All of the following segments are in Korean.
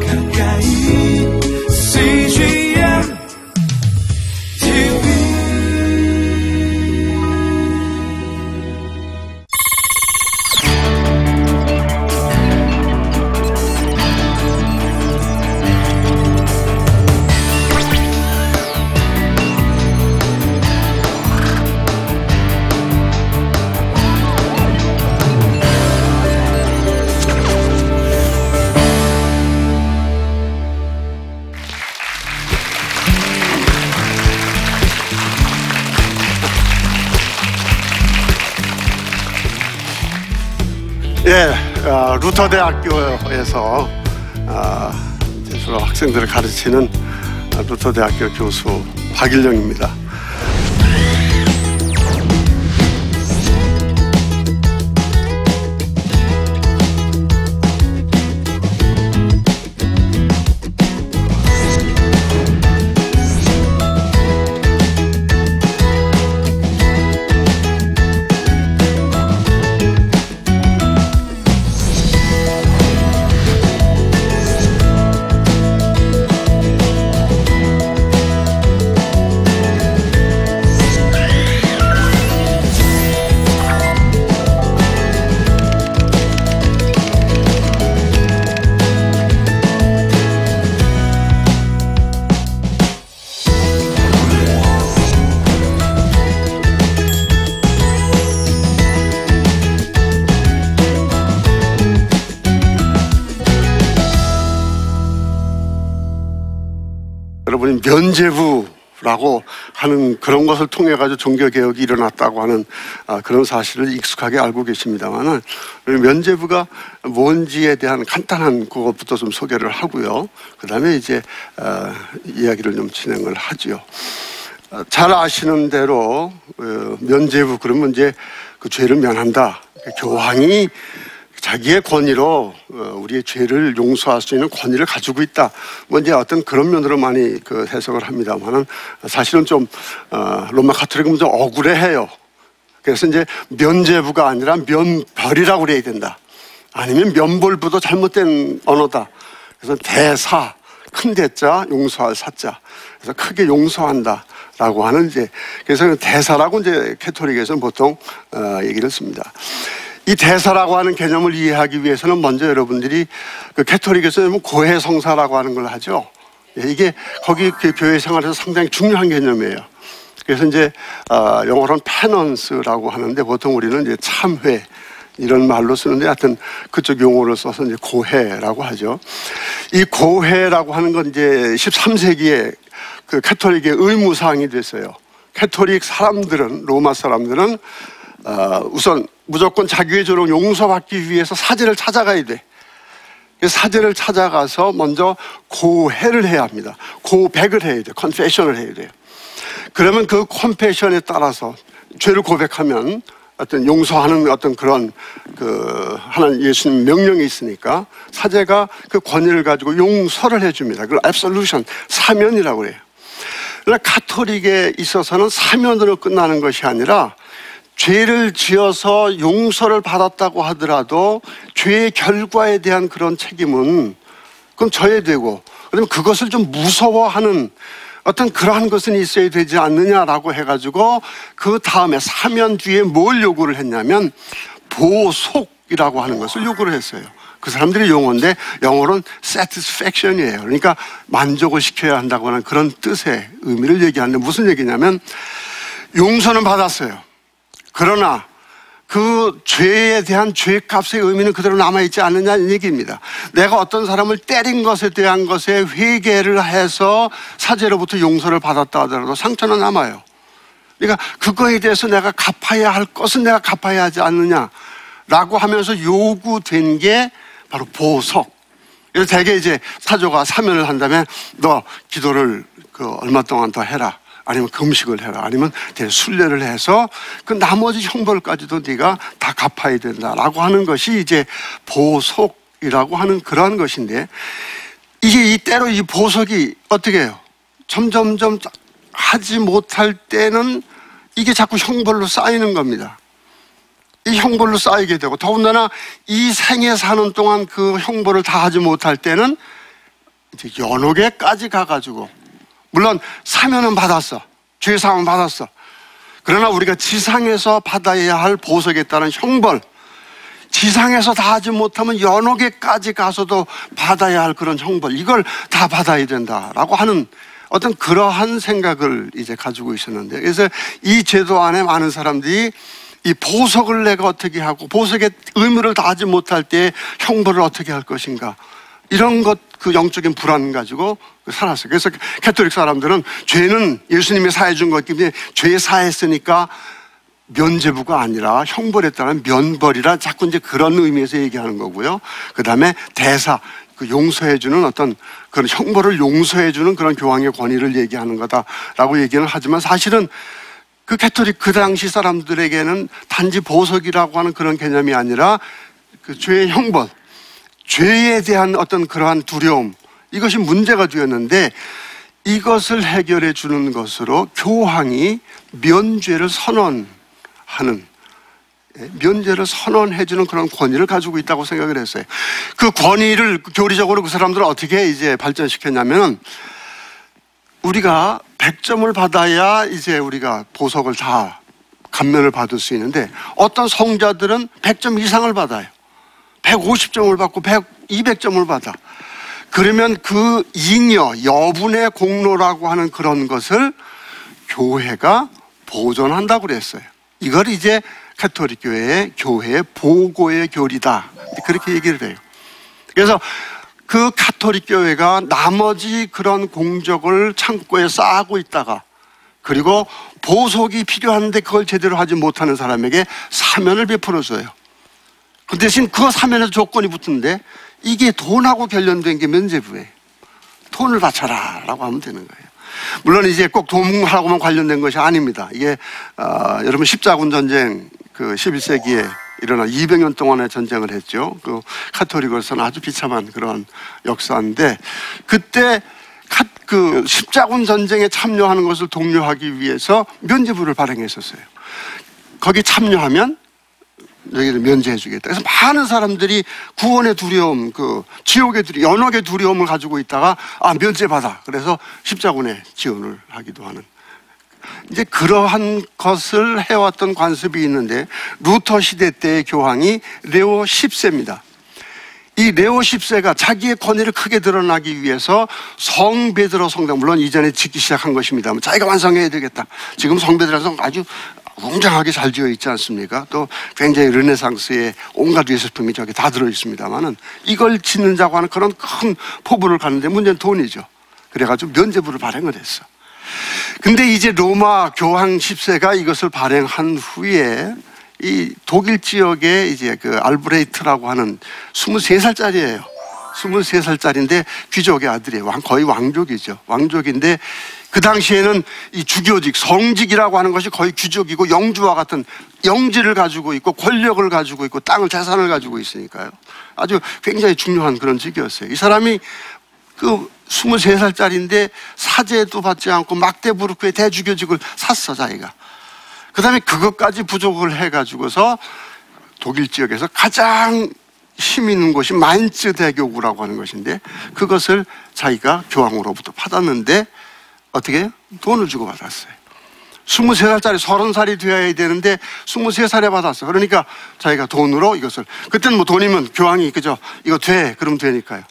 가까 루터 대학교에서 어, 이제 주로 학생들을 가르치는 어, 루터 대학교 교수 박일령입니다. 면제부라고 하는 그런 것을 통해 가지고 종교 개혁이 일어났다고 하는 아, 그런 사실을 익숙하게 알고 계십니다만은 면제부가 뭔지에 대한 간단한 그것부터 좀 소개를 하고요. 그다음에 이제 어, 이야기를 좀 진행을 하지요. 어, 잘 아시는 대로 어, 면제부 그러면 이제 그 죄를 면한다. 교황이 자기의 권위로 어, 우리의 죄를 용서할 수 있는 권위를 가지고 있다. 뭐 이제 어떤 그런 면으로 많이 그 해석을 합니다만은 사실은 좀 어, 로마 카톨릭은 좀 억울해해요. 그래서 이제 면제부가 아니라 면벌이라고 그래야 된다. 아니면 면벌부도 잘못된 언어다. 그래서 대사 큰 대자 용서할 사자. 그래서 크게 용서한다 라고 하는 이제 그래서 대사라고 이제 캐톨릭에서는 보통 어, 얘기를 씁니다. 이 대사라고 하는 개념을 이해하기 위해서는 먼저 여러분들이 그 캐톨릭에서는 고해 성사라고 하는 걸 하죠. 예, 이게 거기 그 교회 생활에서 상당히 중요한 개념이에요. 그래서 이제 어, 영어로는 penance라고 하는데 보통 우리는 이제 참회 이런 말로 쓰는데 하여튼 그쪽 용어를 써서 이제 고해라고 하죠. 이 고해라고 하는 건 이제 13세기에 그 캐톨릭의 의무사항이 됐어요. 캐톨릭 사람들은 로마 사람들은 어, 우선 무조건 자기의 죄를 용서받기 위해서 사제를 찾아가야 돼. 그 사제를 찾아가서 먼저 고해를 해야 합니다. 고백을 해야 돼. 컨페션을 해야 돼요. 그러면 그 컨페션에 따라서 죄를 고백하면 어떤 용서하는 어떤 그런 그 하나님 예수님 명령이 있으니까 사제가 그 권위를 가지고 용서를 해줍니다. 그걸 absolution 사면이라고 그래요. 그러나 카톨릭에 있어서는 사면으로 끝나는 것이 아니라 죄를 지어서 용서를 받았다고 하더라도 죄의 결과에 대한 그런 책임은 그럼 져야 되고 그러면 그것을 좀 무서워하는 어떤 그러한 것은 있어야 되지 않느냐라고 해가지고 그 다음에 사면 뒤에 뭘 요구를 했냐면 보속이라고 하는 것을 요구를 했어요. 그 사람들의 용어인데 영어로는 satisfaction이에요. 그러니까 만족을 시켜야 한다고 하는 그런 뜻의 의미를 얘기하는데 무슨 얘기냐면 용서는 받았어요. 그러나 그 죄에 대한 죄값의 의미는 그대로 남아있지 않느냐는 얘기입니다. 내가 어떤 사람을 때린 것에 대한 것에 회개를 해서 사제로부터 용서를 받았다 하더라도 상처는 남아요. 그러니까 그거에 대해서 내가 갚아야 할 것은 내가 갚아야 하지 않느냐라고 하면서 요구된 게 바로 보석. 그래서 대개 이제 사조가 사면을 한다면 너 기도를 그 얼마 동안 더 해라. 아니면 금식을 해라. 아니면 순례를 해서 그 나머지 형벌까지도 네가 다 갚아야 된다라고 하는 것이 이제 보석이라고 하는 그러한 것인데 이게 이때로 이 보석이 어떻게 해요? 점점점 하지 못할 때는 이게 자꾸 형벌로 쌓이는 겁니다. 이 형벌로 쌓이게 되고 더군다나 이 생에 사는 동안 그 형벌을 다 하지 못할 때는 이제 연옥에까지 가가지고 물론 사면은 받았어. 죄 사함은 받았어. 그러나 우리가 지상에서 받아야 할 보석에 따른 형벌, 지상에서 다 하지 못하면 연옥에까지 가서도 받아야 할 그런 형벌, 이걸 다 받아야 된다라고 하는 어떤 그러한 생각을 이제 가지고 있었는데, 그래서 이 제도 안에 많은 사람들이 이 보석을 내가 어떻게 하고 보석의 의무를 다하지 못할 때 형벌을 어떻게 할 것인가 이런 것 그 영적인 불안 가지고 살았어요. 그래서 캐톨릭 사람들은 죄는 예수님이 사해 준 것이기 때문에 죄 사했으니까 면제부가 아니라 형벌에 따른 면벌이라 자꾸 이제 그런 의미에서 얘기하는 거고요. 그 다음에 대사, 그 용서해주는 어떤 그런 형벌을 용서해주는 그런 교황의 권위를 얘기하는 거다라고 얘기는 하지만 사실은 그 캐톨릭 그 당시 사람들에게는 단지 보석이라고 하는 그런 개념이 아니라 그 죄의 형벌, 죄에 대한 어떤 그러한 두려움, 이것이 문제가 되었는데 이것을 해결해 주는 것으로 교황이 면죄를 선언하는 예, 면죄를 선언해 주는 그런 권위를 가지고 있다고 생각을 했어요. 그 권위를 교리적으로 그 사람들은 어떻게 이제 발전시켰냐면 우리가 100점을 받아야 이제 우리가 보석을 다 감면을 받을 수 있는데 어떤 성자들은 100점 이상을 받아요. 150점을 받고 100, 200점을 받아. 그러면 그 잉여, 여분의 공로라고 하는 그런 것을 교회가 보존한다고 그랬어요. 이걸 이제 카톨릭 교회의 교회의 보고의 교리다. 그렇게 얘기를 해요. 그래서 그 카톨릭 교회가 나머지 그런 공적을 창고에 쌓고 있다가 그리고 보석이 필요한데 그걸 제대로 하지 못하는 사람에게 사면을 베풀어 줘요. 그 대신 그 사면에서 조건이 붙는데 이게 돈하고 관련된 게 면제부예요. 돈을 바쳐라 라고 하면 되는 거예요. 물론 이제 꼭 돈하고만 관련된 것이 아닙니다. 이게 어, 여러분 십자군 전쟁 그 11세기에 일어나 200년 동안의 전쟁을 했죠. 그 카톨릭으로서는 아주 비참한 그런 역사인데 그때 카, 그 십자군 전쟁에 참여하는 것을 독려하기 위해서 면제부를 발행했었어요. 거기 참여하면 여기를 면제해 주겠다. 그래서 많은 사람들이 구원의 두려움, 그 지옥의 두려움, 연옥의 두려움을 가지고 있다가 아 면제 받아. 그래서 십자군에 지원을 하기도 하는. 이제 그러한 것을 해왔던 관습이 있는데 루터 시대 때의 교황이 레오 10세입니다. 이 레오 10세가 자기의 권위를 크게 드러나기 위해서 성 베드로 성당 물론 이전에 짓기 시작한 것입니다만 자기가 완성해야 되겠다. 지금 성 베드로 성 아주 웅장하게 잘 지어 있지 않습니까? 또 굉장히 르네상스의 온갖 예술품이 저기 다 들어 있습니다만은 이걸 짓는 자고 하는 그런 큰 포부를 가는데 문제는 돈이죠. 그래가지고 면제부를 발행을 했어. 근데 이제 로마 교황 10세가 이것을 발행한 후에 이 독일 지역에 이제 그 알브레이트라고 하는 23살짜리예요. 23살짜리인데 귀족의 아들이에요. 거의 왕족이죠. 왕족인데 그 당시에는 이 주교직, 성직이라고 하는 것이 거의 귀족이고 영주와 같은 영지를 가지고 있고 권력을 가지고 있고 땅을 재산을 가지고 있으니까요. 아주 굉장히 중요한 그런 직이었어요. 이 사람이 그 23살짜리인데 사죄도 받지 않고 막대부르크의 대주교직을 샀어, 자기가. 그 다음에 그것까지 부족을 해가지고서 독일 지역에서 가장 힘 있는 곳이 마인츠 대교구라고 하는 것인데 그것을 자기가 교황으로부터 받았는데 어떻게 돈을 주고 받았어요. 23살짜리 30살이 되어야 되는데 23살에 받았어. 그러니까 자기가 돈으로 이것을 그때는 뭐 돈이면 교황이 그죠? 이거 돼. 그럼 되니까요.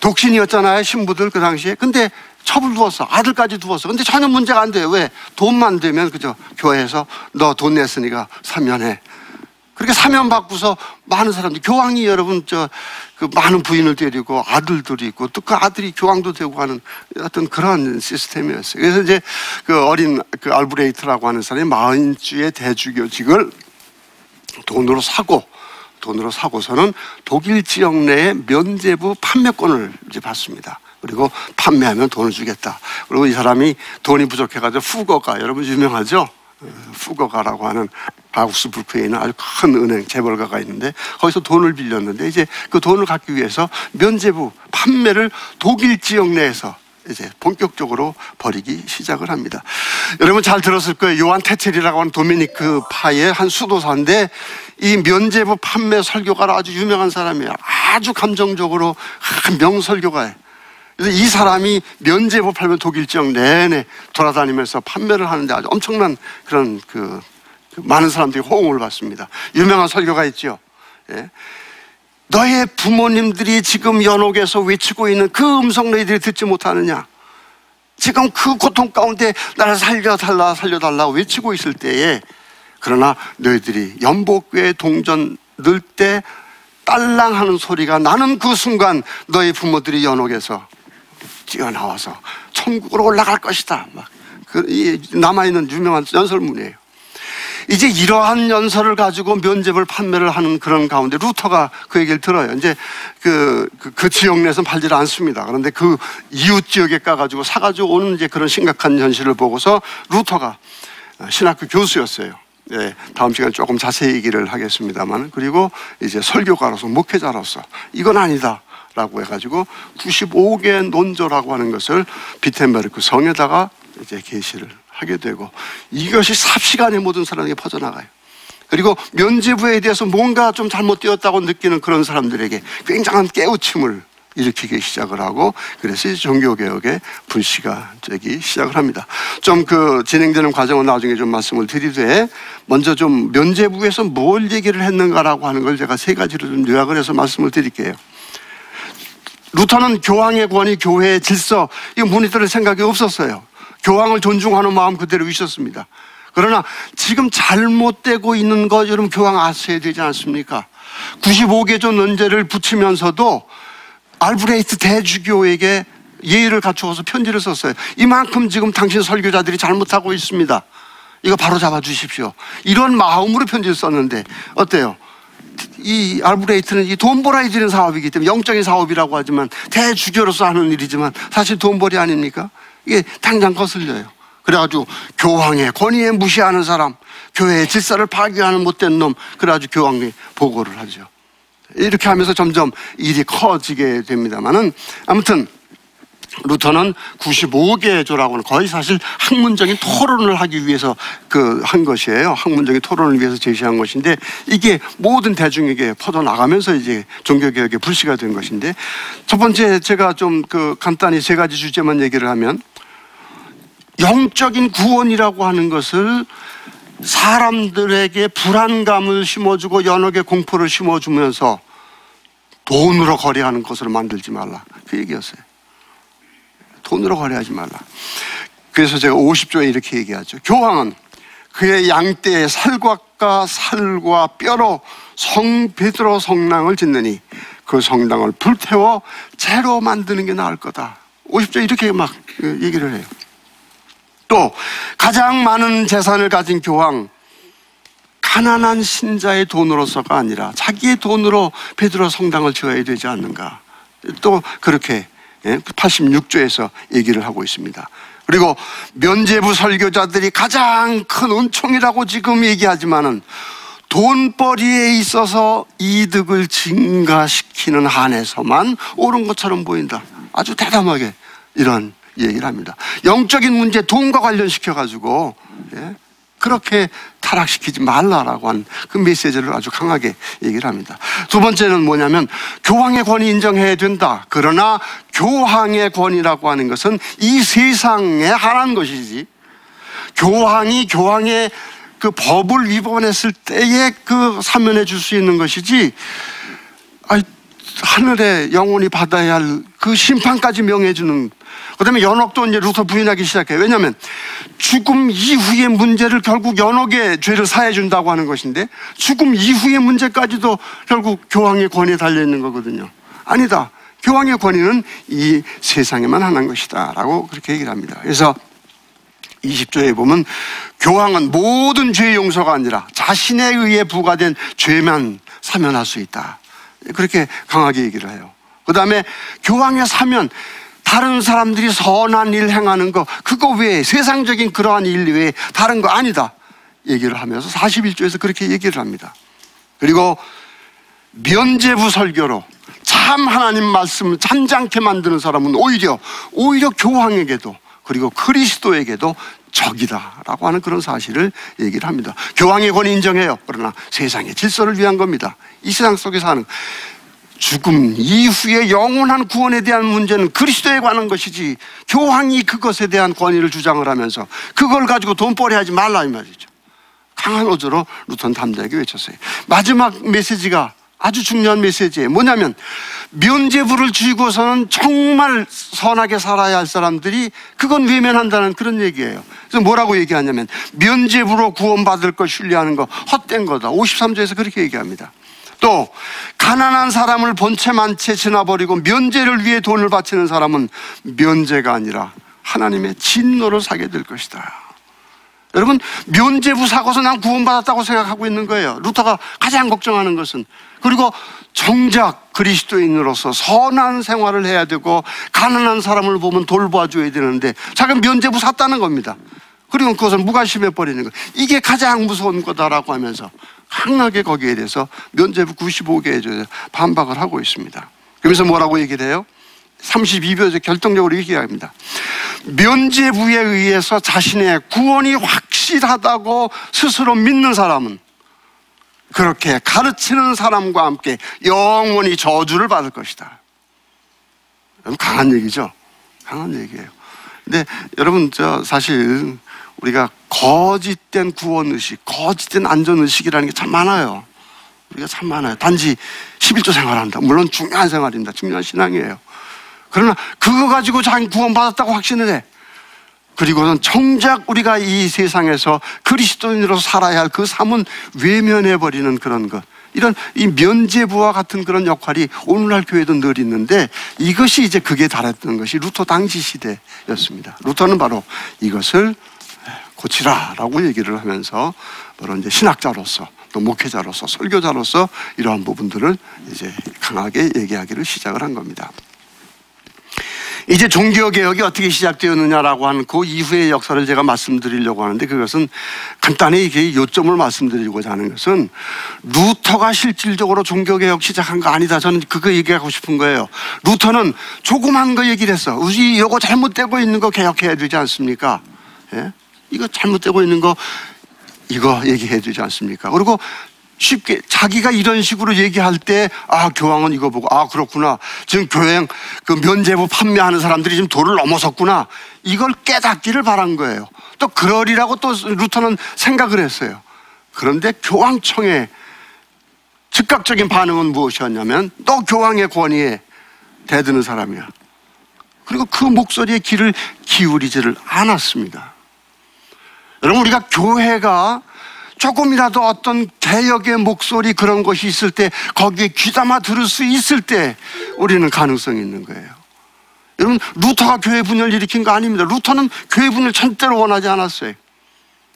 독신이었잖아요. 신부들 그 당시에. 근데 첩을 두었어. 아들까지 두었어. 근데 전혀 문제가 안 돼요. 왜? 돈만 되면 그죠? 교회에서 너 돈 냈으니까 사면해. 그렇게 사면 받고서 많은 사람들 교황이 여러분 저 그 많은 부인을 데리고 아들들이 있고 또 그 아들이 교황도 되고 하는 어떤 그런 시스템이었어요. 그래서 이제 그 어린 그 알브레이트라고 하는 사람이 마흔주의 대주교직을 돈으로 사고 돈으로 사고서는 독일 지역 내에 면제부 판매권을 이제 받습니다. 그리고 판매하면 돈을 주겠다. 그리고 이 사람이 돈이 부족해가지고 후거가 여러분 유명하죠? 후거가라고 하는 바우스부르크에 있는 아주 큰 은행 재벌가가 있는데 거기서 돈을 빌렸는데 이제 그 돈을 갖기 위해서 면제부 판매를 독일 지역 내에서 이제 본격적으로 벌이기 시작을 합니다. 여러분 잘 들었을 거예요. 요한 테첼이라고 하는 도미니크 파의 한 수도사인데 이 면제부 판매 설교가라 아주 유명한 사람이에요. 아주 감정적으로 한 명설교가예요. 그래서 이 사람이 면제부 팔면 독일 지역 내내 돌아다니면서 판매를 하는데 아주 엄청난 그런 그, 그 많은 사람들이 호응을 받습니다. 유명한 설교가 있죠. 예. 너의 부모님들이 지금 연옥에서 외치고 있는 그 음성 너희들이 듣지 못하느냐? 지금 그 고통 가운데 나를 살려달라 살려달라 외치고 있을 때에 그러나 너희들이 연복교회 동전 넣을 때 딸랑하는 소리가 나는 그 순간 너희 부모들이 연옥에서 뛰어나와서 천국으로 올라갈 것이다. 막 그, 이 남아있는 유명한 연설문이에요. 이제 이러한 연설을 가지고 면접을 판매를 하는 그런 가운데 루터가 그 얘기를 들어요. 이제 그, 그, 그 지역 내에서 팔질 않습니다. 그런데 그 이웃 지역에 가가지고 사가지고 오는 이제 그런 심각한 현실을 보고서 루터가 신학교 교수였어요. 예, 다음 시간에 조금 자세히 얘기를 하겠습니다만 그리고 이제 설교가로서 목회자로서 이건 아니다. 라고 해가지고 95개 논조라고 하는 것을 비텐베르크 성에다가 이제 게시를 하게 되고 이것이 삽시간에 모든 사람에게 퍼져나가요. 그리고 면제부에 대해서 뭔가 좀 잘못되었다고 느끼는 그런 사람들에게 굉장한 깨우침을 일으키기 시작을 하고 그래서 종교개혁의 불씨가 되기 시작을 합니다. 좀 그 진행되는 과정은 나중에 좀 말씀을 드리되 먼저 좀 면제부에서 뭘 얘기를 했는가라고 하는 걸 제가 세 가지로 좀 요약을 해서 말씀을 드릴게요. 루터는 교황의 권위, 교회의 질서, 이거 무너뜨릴 생각이 없었어요. 교황을 존중하는 마음 그대로 있었습니다. 그러나 지금 잘못되고 있는 거 여러분 교황 아셔야 되지 않습니까? 95개조 논제를 붙이면서도 알브레이트 대주교에게 예의를 갖추어서 편지를 썼어요. 이만큼 지금 당신 설교자들이 잘못하고 있습니다. 이거 바로 잡아 주십시오. 이런 마음으로 편지를 썼는데 어때요? 이 알브레이트는 이 돈 벌어야 되는 사업이기 때문에 영적인 사업이라고 하지만 대주교로서 하는 일이지만 사실 돈벌이 아닙니까? 이게 당장 거슬려요. 그래가지고 교황의 권위에 무시하는 사람, 교회의 질서를 파괴하는 못된 놈, 그래가지고 교황에 보고를 하죠. 이렇게 하면서 점점 일이 커지게 됩니다만은 아무튼 루터는 95개 조라고 하는 거의 사실 학문적인 토론을 하기 위해서 그 한 것이에요. 학문적인 토론을 위해서 제시한 것인데 이게 모든 대중에게 퍼져 나가면서 이제 종교 개혁의 불씨가 된 것인데 첫 번째 제가 좀 그 간단히 세 가지 주제만 얘기를 하면 영적인 구원이라고 하는 것을 사람들에게 불안감을 심어주고 연옥의 공포를 심어주면서 돈으로 거래하는 것으로 만들지 말라. 그 얘기였어요. 돈으로 거래하지 말라. 그래서 제가 50조에 이렇게 얘기하죠. 교황은 그의 양떼의 살곽과 살과 뼈로 성 베드로 성당을 짓느니 그 성당을 불태워 재로 만드는 게 나을 거다. 50조 이렇게 막 얘기를 해요. 또 가장 많은 재산을 가진 교황 가난한 신자의 돈으로서가 아니라 자기의 돈으로 베드로 성당을 지어야 되지 않는가. 또 그렇게 86조에서 얘기를 하고 있습니다. 그리고 면제부 설교자들이 가장 큰 은총이라고 지금 얘기하지만은 돈벌이에 있어서 이득을 증가시키는 한에서만 옳은 것처럼 보인다. 아주 대담하게 이런 얘기를 합니다. 영적인 문제 돈과 관련시켜 가지고 예? 그렇게 타락시키지 말라라고 한 그 메시지를 아주 강하게 얘기를 합니다. 두 번째는 뭐냐면 교황의 권위 인정해야 된다. 그러나 교황의 권위라고 하는 것은 이 세상에 한한 것이지. 교황이 교황의 그 법을 위반했을 때에 그 사면해 줄 수 있는 것이지. 하늘에 영원히 받아야 할 그 심판까지 명해 주는 그 다음에 연옥도 이제 루터 부인하기 시작해요. 왜냐하면 죽음 이후의 문제를 결국 연옥의 죄를 사해 준다고 하는 것인데 죽음 이후의 문제까지도 결국 교황의 권위에 달려 있는 거거든요. 아니다. 교황의 권위는 이 세상에만 하는 것이다. 라고 그렇게 얘기를 합니다. 그래서 20조에 보면 교황은 모든 죄 용서가 아니라 자신에 의해 부과된 죄만 사면할 수 있다. 그렇게 강하게 얘기를 해요. 그 다음에 교황에 사면 다른 사람들이 선한 일 행하는 거, 그거 외에 세상적인 그러한 일 외에 다른 거 아니다. 얘기를 하면서 41조에서 그렇게 얘기를 합니다. 그리고 면제부 설교로 참 하나님 말씀을 잠잠케 만드는 사람은 오히려, 오히려 교황에게도 그리고 그리스도에게도 적이다라고 하는 그런 사실을 얘기를 합니다. 교황의 권위 인정해요. 그러나 세상의 질서를 위한 겁니다. 이 세상 속에 사는 죽음 이후의 영원한 구원에 대한 문제는 그리스도에 관한 것이지 교황이 그것에 대한 권위를 주장을 하면서 그걸 가지고 돈벌이 하지 말라 이 말이죠. 강한 어조로 루터는 담대하게 외쳤어요. 마지막 메시지가 아주 중요한 메시지예요. 뭐냐면 면죄부를 쥐고서는 정말 선하게 살아야 할 사람들이 그건 외면한다는 그런 얘기예요. 그래서 뭐라고 얘기하냐면 면죄부로 구원받을 걸 신뢰하는 거 헛된 거다. 53조에서 그렇게 얘기합니다. 또 가난한 사람을 본체 만 채 지나버리고 면죄를 위해 돈을 바치는 사람은 면죄가 아니라 하나님의 진노를 사게 될 것이다. 여러분 면죄부 사고서 난 구원받았다고 생각하고 있는 거예요. 루터가 가장 걱정하는 것은 그리고 정작 그리스도인으로서 선한 생활을 해야 되고 가난한 사람을 보면 돌봐줘야 되는데 자기는 면죄부 샀다는 겁니다. 그리고 그것을 무관심해 버리는 거. 이게 가장 무서운 거다라고 하면서 강하게 거기에 대해서 면죄부 95개에 대해서 반박을 하고 있습니다. 그러면서 뭐라고 얘기를 해요? 32표에서 결정적으로 얘기합니다. 면죄부에 의해서 자신의 구원이 확실하다고 스스로 믿는 사람은 그렇게 가르치는 사람과 함께 영원히 저주를 받을 것이다. 강한 얘기죠. 강한 얘기예요. 근데 여러분 저 사실 우리가 거짓된 구원 의식, 거짓된 안전 의식이라는 게 참 많아요. 우리가 참 많아요. 단지 11조 생활한다. 물론 중요한 생활입니다. 중요한 신앙이에요. 그러나 그거 가지고 자기 구원받았다고 확신을 해. 그리고는 정작 우리가 이 세상에서 그리스도인으로 살아야 할 그 삶은 외면해버리는 그런 것. 이런 이 면죄부와 같은 그런 역할이 오늘날 교회도 늘 있는데 이것이 이제 그게 달했던 것이 루터 당시 시대였습니다. 루터는 바로 이것을 고치라라고 얘기를 하면서 바로 이제 신학자로서 또 목회자로서 설교자로서 이러한 부분들을 이제 강하게 얘기하기를 시작을 한 겁니다. 이제 종교 개혁이 어떻게 시작되었느냐라고 하는 그 이후의 역사를 제가 말씀드리려고 하는데 그것은 간단히 이게 요점을 말씀드리고자 하는 것은 루터가 실질적으로 종교 개혁 시작한 거 아니다. 저는 그거 얘기하고 싶은 거예요. 루터는 조그만 거 얘기를 했어. 우리 이거 잘못되고 있는 거 개혁해야 되지 않습니까? 예? 이거 잘못되고 있는 거 이거 얘기해야 되지 않습니까? 그리고 쉽게 자기가 이런 식으로 얘기할 때 아 교황은 이거 보고 아 그렇구나 지금 교행 그 면제부 판매하는 사람들이 지금 도를 넘어섰구나 이걸 깨닫기를 바란 거예요. 또 그러리라고 또 루터는 생각을 했어요. 그런데 교황청의 즉각적인 반응은 무엇이었냐면 너 교황의 권위에 대드는 사람이야. 그리고 그 목소리에 귀를 기울이지를 않았습니다. 여러분 우리가 교회가 조금이라도 어떤 개혁의 목소리 그런 것이 있을 때 거기에 귀담아 들을 수 있을 때 우리는 가능성이 있는 거예요. 여러분 루터가 교회 분열 일으킨 거 아닙니다. 루터는 교회 분열 절대로 원하지 않았어요.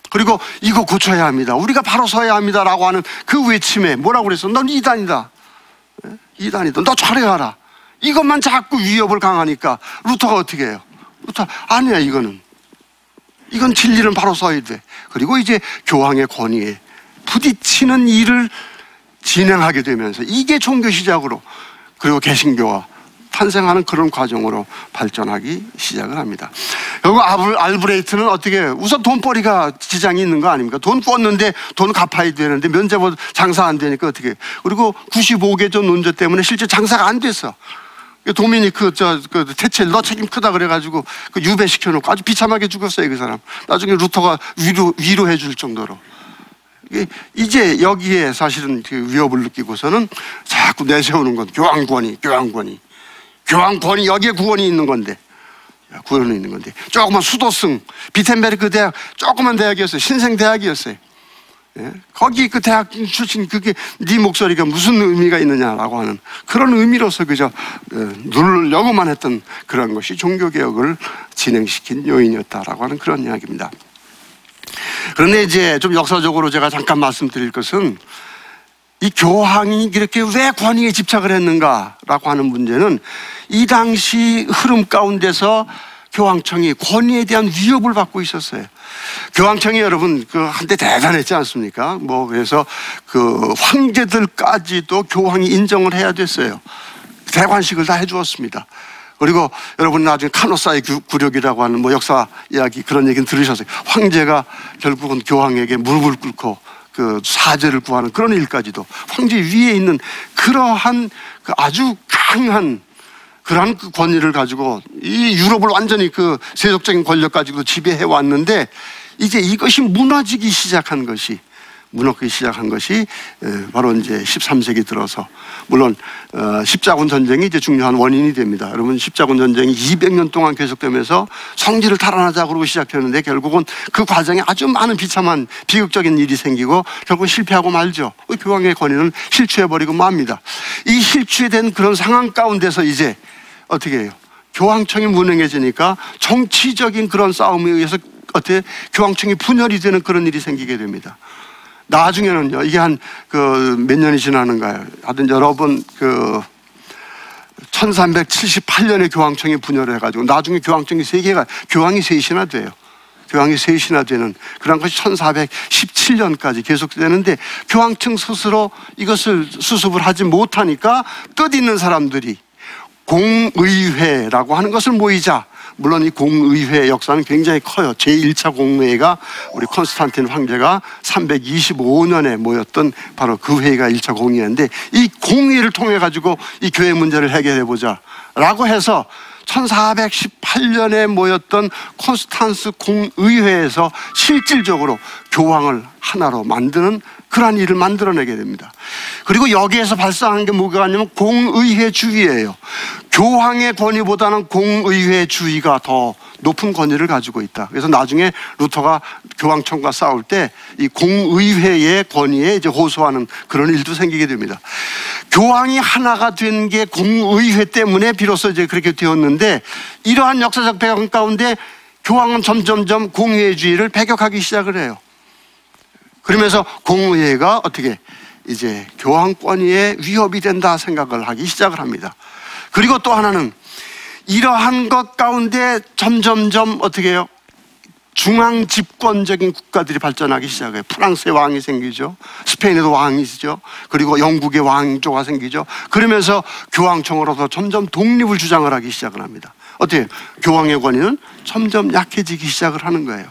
그리고 이거 고쳐야 합니다. 우리가 바로 서야 합니다라고 하는 그 외침에 뭐라고 그랬어? 넌 이단이다. 예? 이단이다. 너 잘해야라. 이것만 자꾸 위협을 가하니까 루터가 어떻게 해요? 루터 아니야 이거는. 이건 진리는 바로 서야 돼. 그리고 이제 교황의 권위에 부딪히는 일을 진행하게 되면서 이게 종교 시작으로 그리고 개신교가 탄생하는 그런 과정으로 발전하기 시작을 합니다. 그리고 알브레이트는 어떻게? 우선 돈벌이가 지장이 있는 거 아닙니까? 돈 꿨는데 돈 갚아야 되는데 면제부 장사 안 되니까 어떻게? 그리고 95개조 논조 때문에 실제 장사가 안 됐어. 도미니크 저그 대체 너 책임 크다 그래가지고 그 유배시켜 놓고 아주 비참하게 죽었어요 그 사람. 나중에 루터가 위로 위로해 줄 정도로. 이제 여기에 사실은 그 위협을 느끼고서는 자꾸 내세우는 건 교황권이 교황권이 교황권이 여기에 구원이 있는 건데 구원이 있는 건데 조그만 수도승 비텐베르크 대학 조그만 대학이었어요 신생 대학이었어요. 예? 거기 그 대학 출신 그게 네 목소리가 무슨 의미가 있느냐라고 하는 그런 의미로서 그저 어, 누르려고만 했던 그런 것이 종교 개혁을 진행시킨 요인이었다라고 하는 그런 이야기입니다. 그런데 이제 좀 역사적으로 제가 잠깐 말씀드릴 것은 이 교황이 이렇게 왜 권위에 집착을 했는가라고 하는 문제는 이 당시 흐름 가운데서 교황청이 권위에 대한 위협을 받고 있었어요. 교황청이 여러분 그 한때 대단했지 않습니까? 뭐 그래서 그 황제들까지도 교황이 인정을 해야 됐어요. 대관식을 다 해주었습니다. 그리고 여러분 나중에 카노사의 구력이라고 하는 뭐 역사 이야기 그런 얘기는 들으셨어요. 황제가 결국은 교황에게 무릎을 꿇고 그 사죄를 구하는 그런 일까지도 황제 위에 있는 그러한 그 아주 강한 그러한 그 권위를 가지고 이 유럽을 완전히 그 세속적인 권력 가지고 지배해 왔는데 이제 이것이 무너지기 시작한 것이 무너지기 시작한 것이 에, 바로 이제 13세기 들어서 물론 어, 십자군 전쟁이 이제 중요한 원인이 됩니다. 여러분 십자군 전쟁이 200년 동안 계속되면서 성지를 탈환하자 그러고 시작했는데 결국은 그 과정에 아주 많은 비참한 비극적인 일이 생기고 결국 실패하고 말죠. 그 교황의 권위는 실추해 버리고 맙니다. 이 실추된 그런 상황 가운데서 이제 어떻게 해요? 교황청이 무능해지니까 정치적인 그런 싸움에 의해서 어떻게 교황청이 분열이 되는 그런 일이 생기게 됩니다. 나중에는요, 이게 한 그 몇 년이 지나는가요? 하여튼 여러분 그 1378년에 교황청이 분열을 해가지고 나중에 교황청이 세 개가 교황이 셋이나 돼요. 교황이 셋이나 되는 그런 것이 1417년까지 계속되는데 교황청 스스로 이것을 수습을 하지 못하니까 뜻 있는 사람들이 공의회라고 하는 것을 모이자. 물론 이 공의회 역사는 굉장히 커요. 제1차 공의회가 우리 콘스탄틴 황제가 325년에 모였던 바로 그 회의가 1차 공의회인데 이 공의를 통해 가지고 이 교회 문제를 해결해 보자. 라고 해서 1418년에 모였던 콘스탄스 공의회에서 실질적으로 교황을 하나로 만드는 그러한 일을 만들어내게 됩니다. 그리고 여기에서 발생한 게 뭐가 아니면 공의회 주의예요. 교황의 권위보다는 공의회 주의가 더 높은 권위를 가지고 있다. 그래서 나중에 루터가 교황청과 싸울 때 이 공의회의 권위에 이제 호소하는 그런 일도 생기게 됩니다. 교황이 하나가 된 게 공의회 때문에 비로소 이제 그렇게 되었는데 이러한 역사적 배경 가운데 교황은 점점점 공의회주의를 배격하기 시작을 해요. 그러면서 공의회가 어떻게 이제 교황권위에 위협이 된다 생각을 하기 시작을 합니다. 그리고 또 하나는 이러한 것 가운데 점점점 어떻게 해요? 중앙 집권적인 국가들이 발전하기 시작해요. 프랑스의 왕이 생기죠. 스페인에도 왕이시죠. 그리고 영국의 왕조가 생기죠. 그러면서 교황청으로서 점점 독립을 주장을 하기 시작을 합니다. 어떻게? 교황의 권위는 점점 약해지기 시작을 하는 거예요.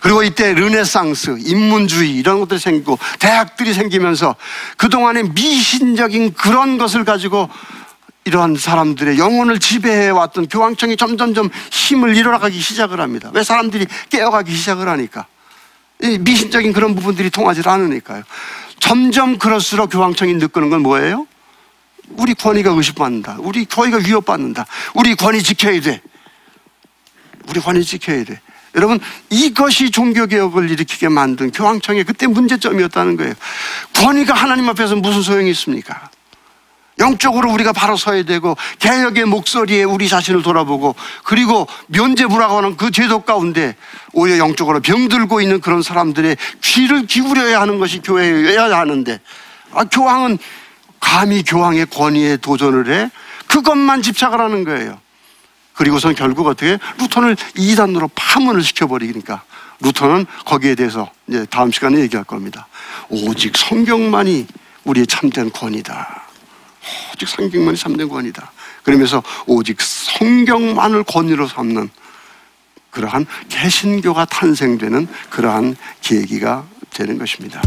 그리고 이때 르네상스, 인문주의 이런 것들이 생기고 대학들이 생기면서 그동안의 미신적인 그런 것을 가지고 이러한 사람들의 영혼을 지배해 왔던 교황청이 점점점 힘을 잃어가기 시작을 합니다. 왜 사람들이 깨어가기 시작을 하니까. 이 미신적인 그런 부분들이 통하지 않으니까요. 점점 그럴수록 교황청이 느끼는 건 뭐예요? 우리 권위가 의심받는다. 우리 권위가 위협받는다. 우리 권위 지켜야 돼. 우리 권위 지켜야 돼. 여러분 이것이 종교개혁을 일으키게 만든 교황청의 그때 문제점이었다는 거예요. 권위가 하나님 앞에서 무슨 소용이 있습니까? 영적으로 우리가 바로 서야 되고 개혁의 목소리에 우리 자신을 돌아보고 그리고 면제부라고 하는 그 제도 가운데 오히려 영적으로 병들고 있는 그런 사람들의 귀를 기울여야 하는 것이 교회여야 하는데 아, 교황은 감히 교황의 권위에 도전을 해 그것만 집착을 하는 거예요. 그리고선 결국 어떻게 루터를 이단으로 파문을 시켜버리니까 루터는 거기에 대해서 이제 다음 시간에 얘기할 겁니다. 오직 성경만이 우리의 참된 권위다. 오직 성경만이 참된 권위다. 그러면서 오직 성경만을 권위로 삼는 그러한 개신교가 탄생되는 그러한 계기가 되는 것입니다.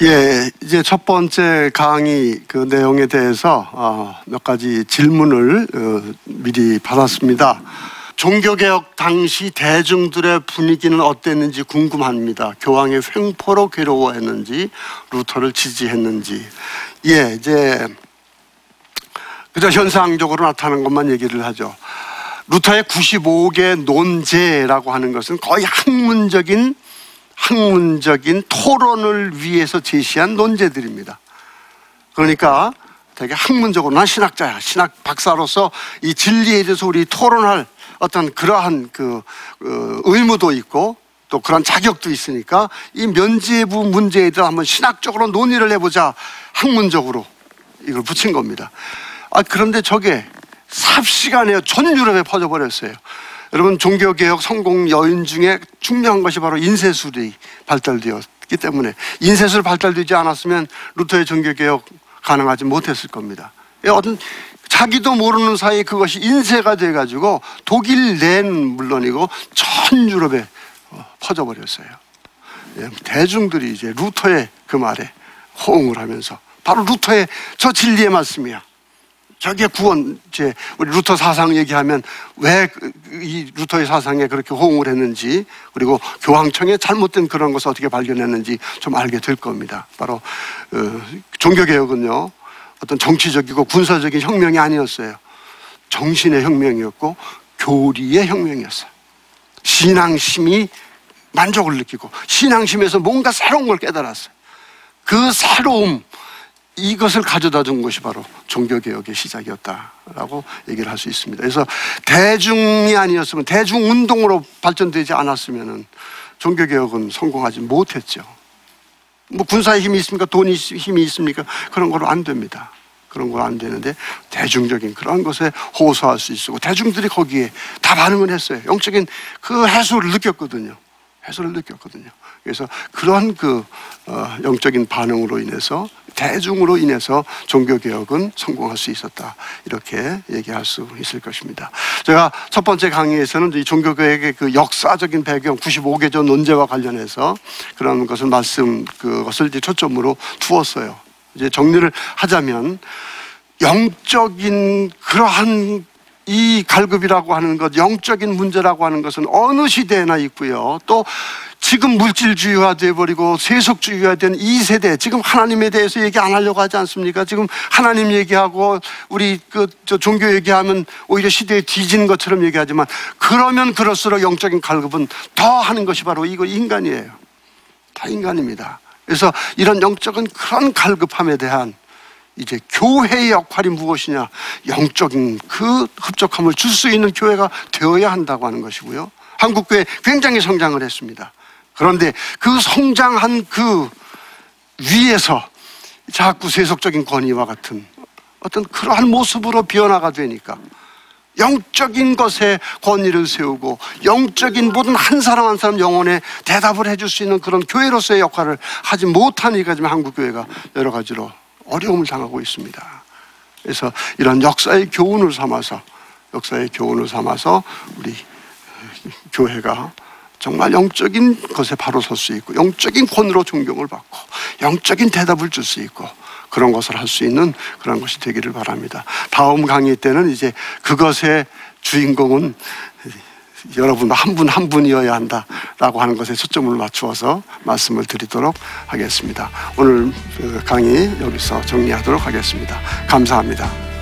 예, 이제 첫 번째 강의 그 내용에 대해서 어, 몇 가지 질문을 어, 미리 받았습니다. 종교개혁 당시 대중들의 분위기는 어땠는지 궁금합니다. 교황의 횡포로 괴로워했는지, 루터를 지지했는지. 예, 이제 그저 현상적으로 나타나는 것만 얘기를 하죠. 루터의 95개 논제라고 하는 것은 거의 학문적인 학문적인 토론을 위해서 제시한 논제들입니다. 그러니까 되게 학문적으로 난 신학자야. 신학 박사로서 이 진리에 대해서 우리 토론할 어떤 그러한 그 어, 의무도 있고 또 그런 자격도 있으니까 이 면죄부 문제에 대해 한번 신학적으로 논의를 해보자 학문적으로 이걸 붙인 겁니다. 아 그런데 저게 삽시간에 전 유럽에 퍼져버렸어요. 여러분 종교개혁 성공 여인 중에 중요한 것이 바로 인쇄술이 발달되었기 때문에 인쇄술 발달되지 않았으면 루터의 종교개혁 가능하지 못했을 겁니다. 예, 어떤 자기도 모르는 사이에 그것이 인쇄가 돼가지고 독일 낸 물론이고 전 유럽에 어, 퍼져버렸어요. 예, 대중들이 이제 루터의 그 말에 호응을 하면서 바로 루터의 저 진리의 말씀이야. 저게 구원, 이제 우리 루터 사상 얘기하면 왜 이 루터의 사상에 그렇게 호응을 했는지 그리고 교황청의 잘못된 그런 것을 어떻게 발견했는지 좀 알게 될 겁니다. 바로 어, 종교개혁은요 어떤 정치적이고 군사적인 혁명이 아니었어요. 정신의 혁명이었고 교리의 혁명이었어요. 신앙심이 만족을 느끼고 신앙심에서 뭔가 새로운 걸 깨달았어요. 그 새로움 이것을 가져다 준 것이 바로 종교개혁의 시작이었다라고 얘기를 할 수 있습니다. 그래서 대중이 아니었으면 대중운동으로 발전되지 않았으면 종교개혁은 성공하지 못했죠. 뭐 군사의 힘이 있습니까? 돈이 힘이 있습니까? 그런 걸로 안 됩니다. 그런 거 안 되는데 대중적인 그런 것에 호소할 수 있고 대중들이 거기에 다 반응을 했어요. 영적인 그 해소를 느꼈거든요. 해소를 느꼈거든요. 그래서 그런 그 어, 영적인 반응으로 인해서 대중으로 인해서 종교 개혁은 성공할 수 있었다 이렇게 얘기할 수 있을 것입니다. 제가 첫 번째 강의에서는 이 종교 개혁의 그 역사적인 배경 95개조 논제와 관련해서 그런 것을 말씀 그것을 초점으로 두었어요. 이제 정리를 하자면 영적인 그러한 이 갈급이라고 하는 것, 영적인 문제라고 하는 것은 어느 시대에나 있고요. 또 지금 물질주의화 돼버리고 세속주의화 된 이 세대, 지금 하나님에 대해서 얘기 안 하려고 하지 않습니까? 지금 하나님 얘기하고 우리 그저 종교 얘기하면 오히려 시대에 뒤진 것처럼 얘기하지만 그러면 그럴수록 영적인 갈급은 더 하는 것이 바로 이거 인간이에요. 다 인간입니다. 그래서 이런 영적인 그런 갈급함에 대한 이제 교회의 역할이 무엇이냐? 영적인 그 흡족함을 줄 수 있는 교회가 되어야 한다고 하는 것이고요. 한국교회 굉장히 성장을 했습니다. 그런데 그 성장한 그 위에서 자꾸 세속적인 권위와 같은 어떤 그러한 모습으로 변화가 되니까 영적인 것에 권위를 세우고 영적인 모든 한 사람 한 사람 영혼에 대답을 해줄 수 있는 그런 교회로서의 역할을 하지 못하니까 지금 한국 교회가 여러 가지로 어려움을 당하고 있습니다. 그래서 이런 역사의 교훈을 삼아서 역사의 교훈을 삼아서 우리 교회가 정말 영적인 것에 바로 설 수 있고 영적인 권으로 존경을 받고 영적인 대답을 줄 수 있고 그런 것을 할 수 있는 그런 것이 되기를 바랍니다. 다음 강의 때는 이제 그것의 주인공은 여러분 한 분 한 분이어야 한다라고 하는 것에 초점을 맞추어서 말씀을 드리도록 하겠습니다. 오늘 그 강의 여기서 정리하도록 하겠습니다. 감사합니다.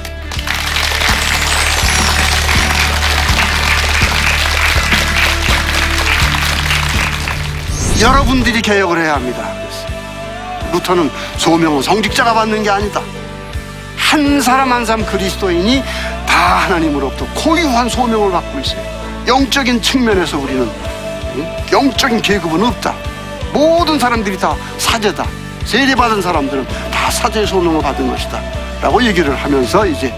여러분들이 개혁을 해야 합니다. 루터는 소명은 성직자가 받는 게 아니다. 한 사람 한 사람 그리스도인이 다 하나님으로부터 고유한 소명을 받고 있어요. 영적인 측면에서 우리는 영적인 계급은 없다. 모든 사람들이 다 사제다. 세례받은 사람들은 다 사제의 소명을 받은 것이다. 라고 얘기를 하면서 이제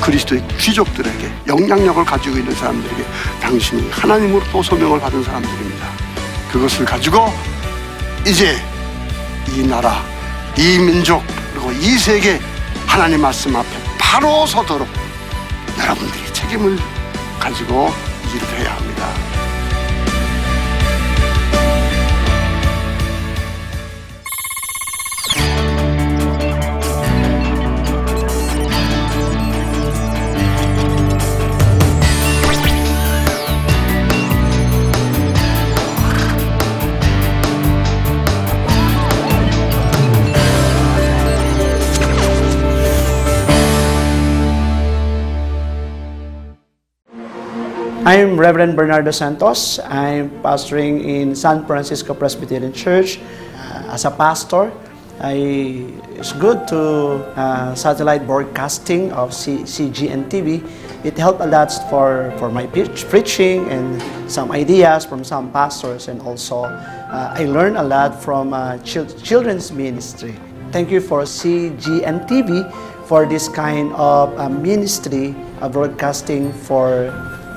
그리스도의 귀족들에게 영향력을 가지고 있는 사람들에게 당신이 하나님으로부터 소명을 받은 사람들입니다. 그것을 가지고 이제 이 나라, 이 민족, 그리고 이 세계 하나님 말씀 앞에 바로 서도록 여러분들이 책임을 가지고 일을 해야 합니다. I'm Reverend Bernardo Santos. I'm pastoring in San Francisco Presbyterian Church uh, as a pastor. I, it's good to uh, satellite broadcasting of C, CGN TV. It helped a lot for, for my preach, preaching and some ideas from some pastors, and also uh, I learned a lot from uh, chil- children's ministry. Thank you for CGN TV for this kind of uh, ministry broadcasting for